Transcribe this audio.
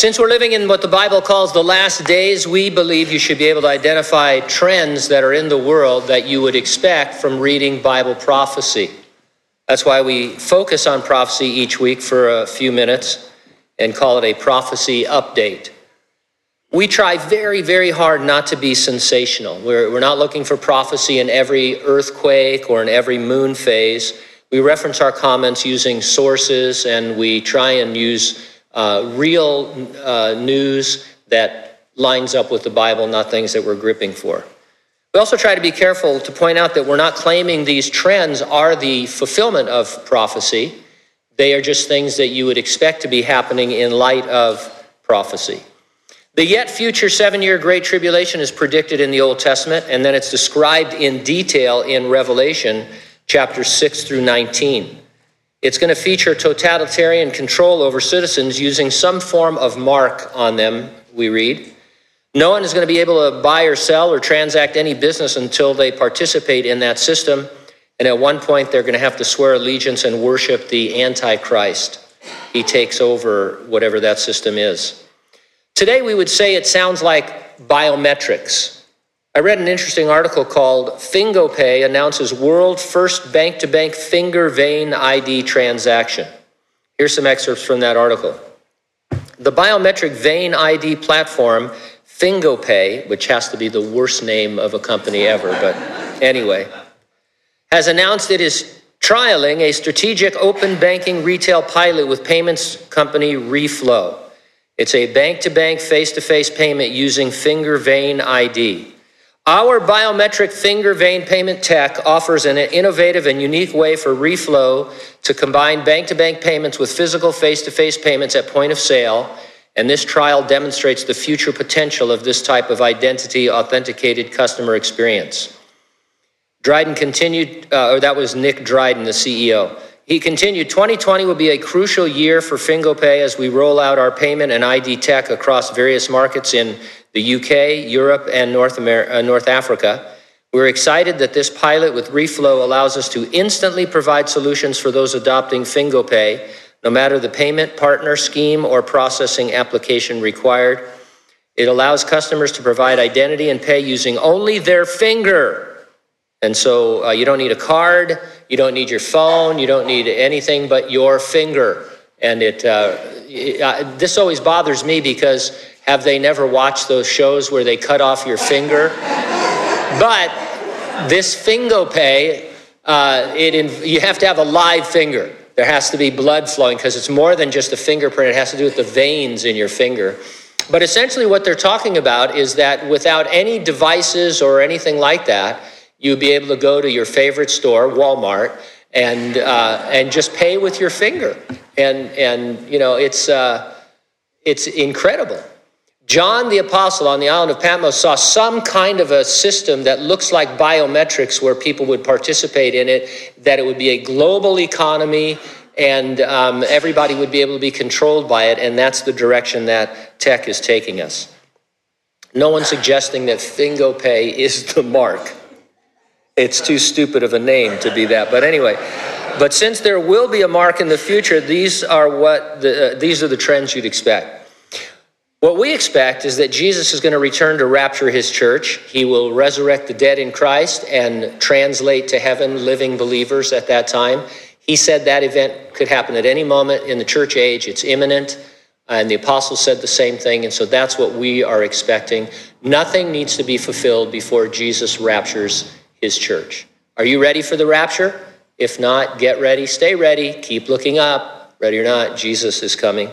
Since we're living in what the Bible calls the last days, we believe you should be able to identify trends that are in the world that you would expect from reading Bible prophecy. That's why we focus on prophecy each week for a few minutes and call it a prophecy update. We try very, very hard not to be sensational. We're, we're not looking for prophecy in every earthquake or in every moon phase. We reference our comments using sources and we try and use uh, real uh, news that lines up with the Bible, not things that we're gripping for. We also try to be careful to point out that we're not claiming these trends are the fulfillment of prophecy. They are just things that you would expect to be happening in light of prophecy. The yet future seven year Great Tribulation is predicted in the Old Testament, and then it's described in detail in Revelation chapters 6 through 19. It's going to feature totalitarian control over citizens using some form of mark on them, we read. No one is going to be able to buy or sell or transact any business until they participate in that system. And at one point, they're going to have to swear allegiance and worship the Antichrist. He takes over whatever that system is. Today, we would say it sounds like biometrics. I read an interesting article called FingoPay announces world first bank to bank finger vein ID transaction. Here's some excerpts from that article. The biometric vein ID platform FingoPay, which has to be the worst name of a company ever, but anyway, has announced it is trialing a strategic open banking retail pilot with payments company Reflow. It's a bank to bank, face to face payment using finger vein ID. Our biometric finger vein payment tech offers an innovative and unique way for Reflow to combine bank to bank payments with physical face to face payments at point of sale and this trial demonstrates the future potential of this type of identity authenticated customer experience. Dryden continued, uh, or that was Nick Dryden, the CEO. He continued 2020 will be a crucial year for FingoPay as we roll out our payment and ID tech across various markets in the UK, Europe, and North, America, uh, North Africa. We're excited that this pilot with Reflow allows us to instantly provide solutions for those adopting FingoPay no matter the payment partner scheme or processing application required. It allows customers to provide identity and pay using only their finger. And so uh, you don't need a card, you don't need your phone, you don't need anything but your finger. And it, uh, it uh, this always bothers me because have they never watched those shows where they cut off your finger? but this FingoPay, uh, it, you have to have a live finger. There has to be blood flowing because it's more than just a fingerprint, it has to do with the veins in your finger. But essentially, what they're talking about is that without any devices or anything like that, you'd be able to go to your favorite store, Walmart, and uh, and just pay with your finger. And and you know it's uh, it's incredible. John the Apostle on the island of Patmos saw some kind of a system that looks like biometrics where people would participate in it, that it would be a global economy and um, everybody would be able to be controlled by it, and that's the direction that tech is taking us. No one's suggesting that FingoPay is the mark. It's too stupid of a name to be that. But anyway, but since there will be a mark in the future, these are what the, uh, these are the trends you'd expect. What we expect is that Jesus is going to return to rapture his church. He will resurrect the dead in Christ and translate to heaven living believers at that time. He said that event could happen at any moment in the church age, it's imminent. And the apostles said the same thing. And so that's what we are expecting. Nothing needs to be fulfilled before Jesus raptures his church. Are you ready for the rapture? If not, get ready, stay ready, keep looking up. Ready or not, Jesus is coming.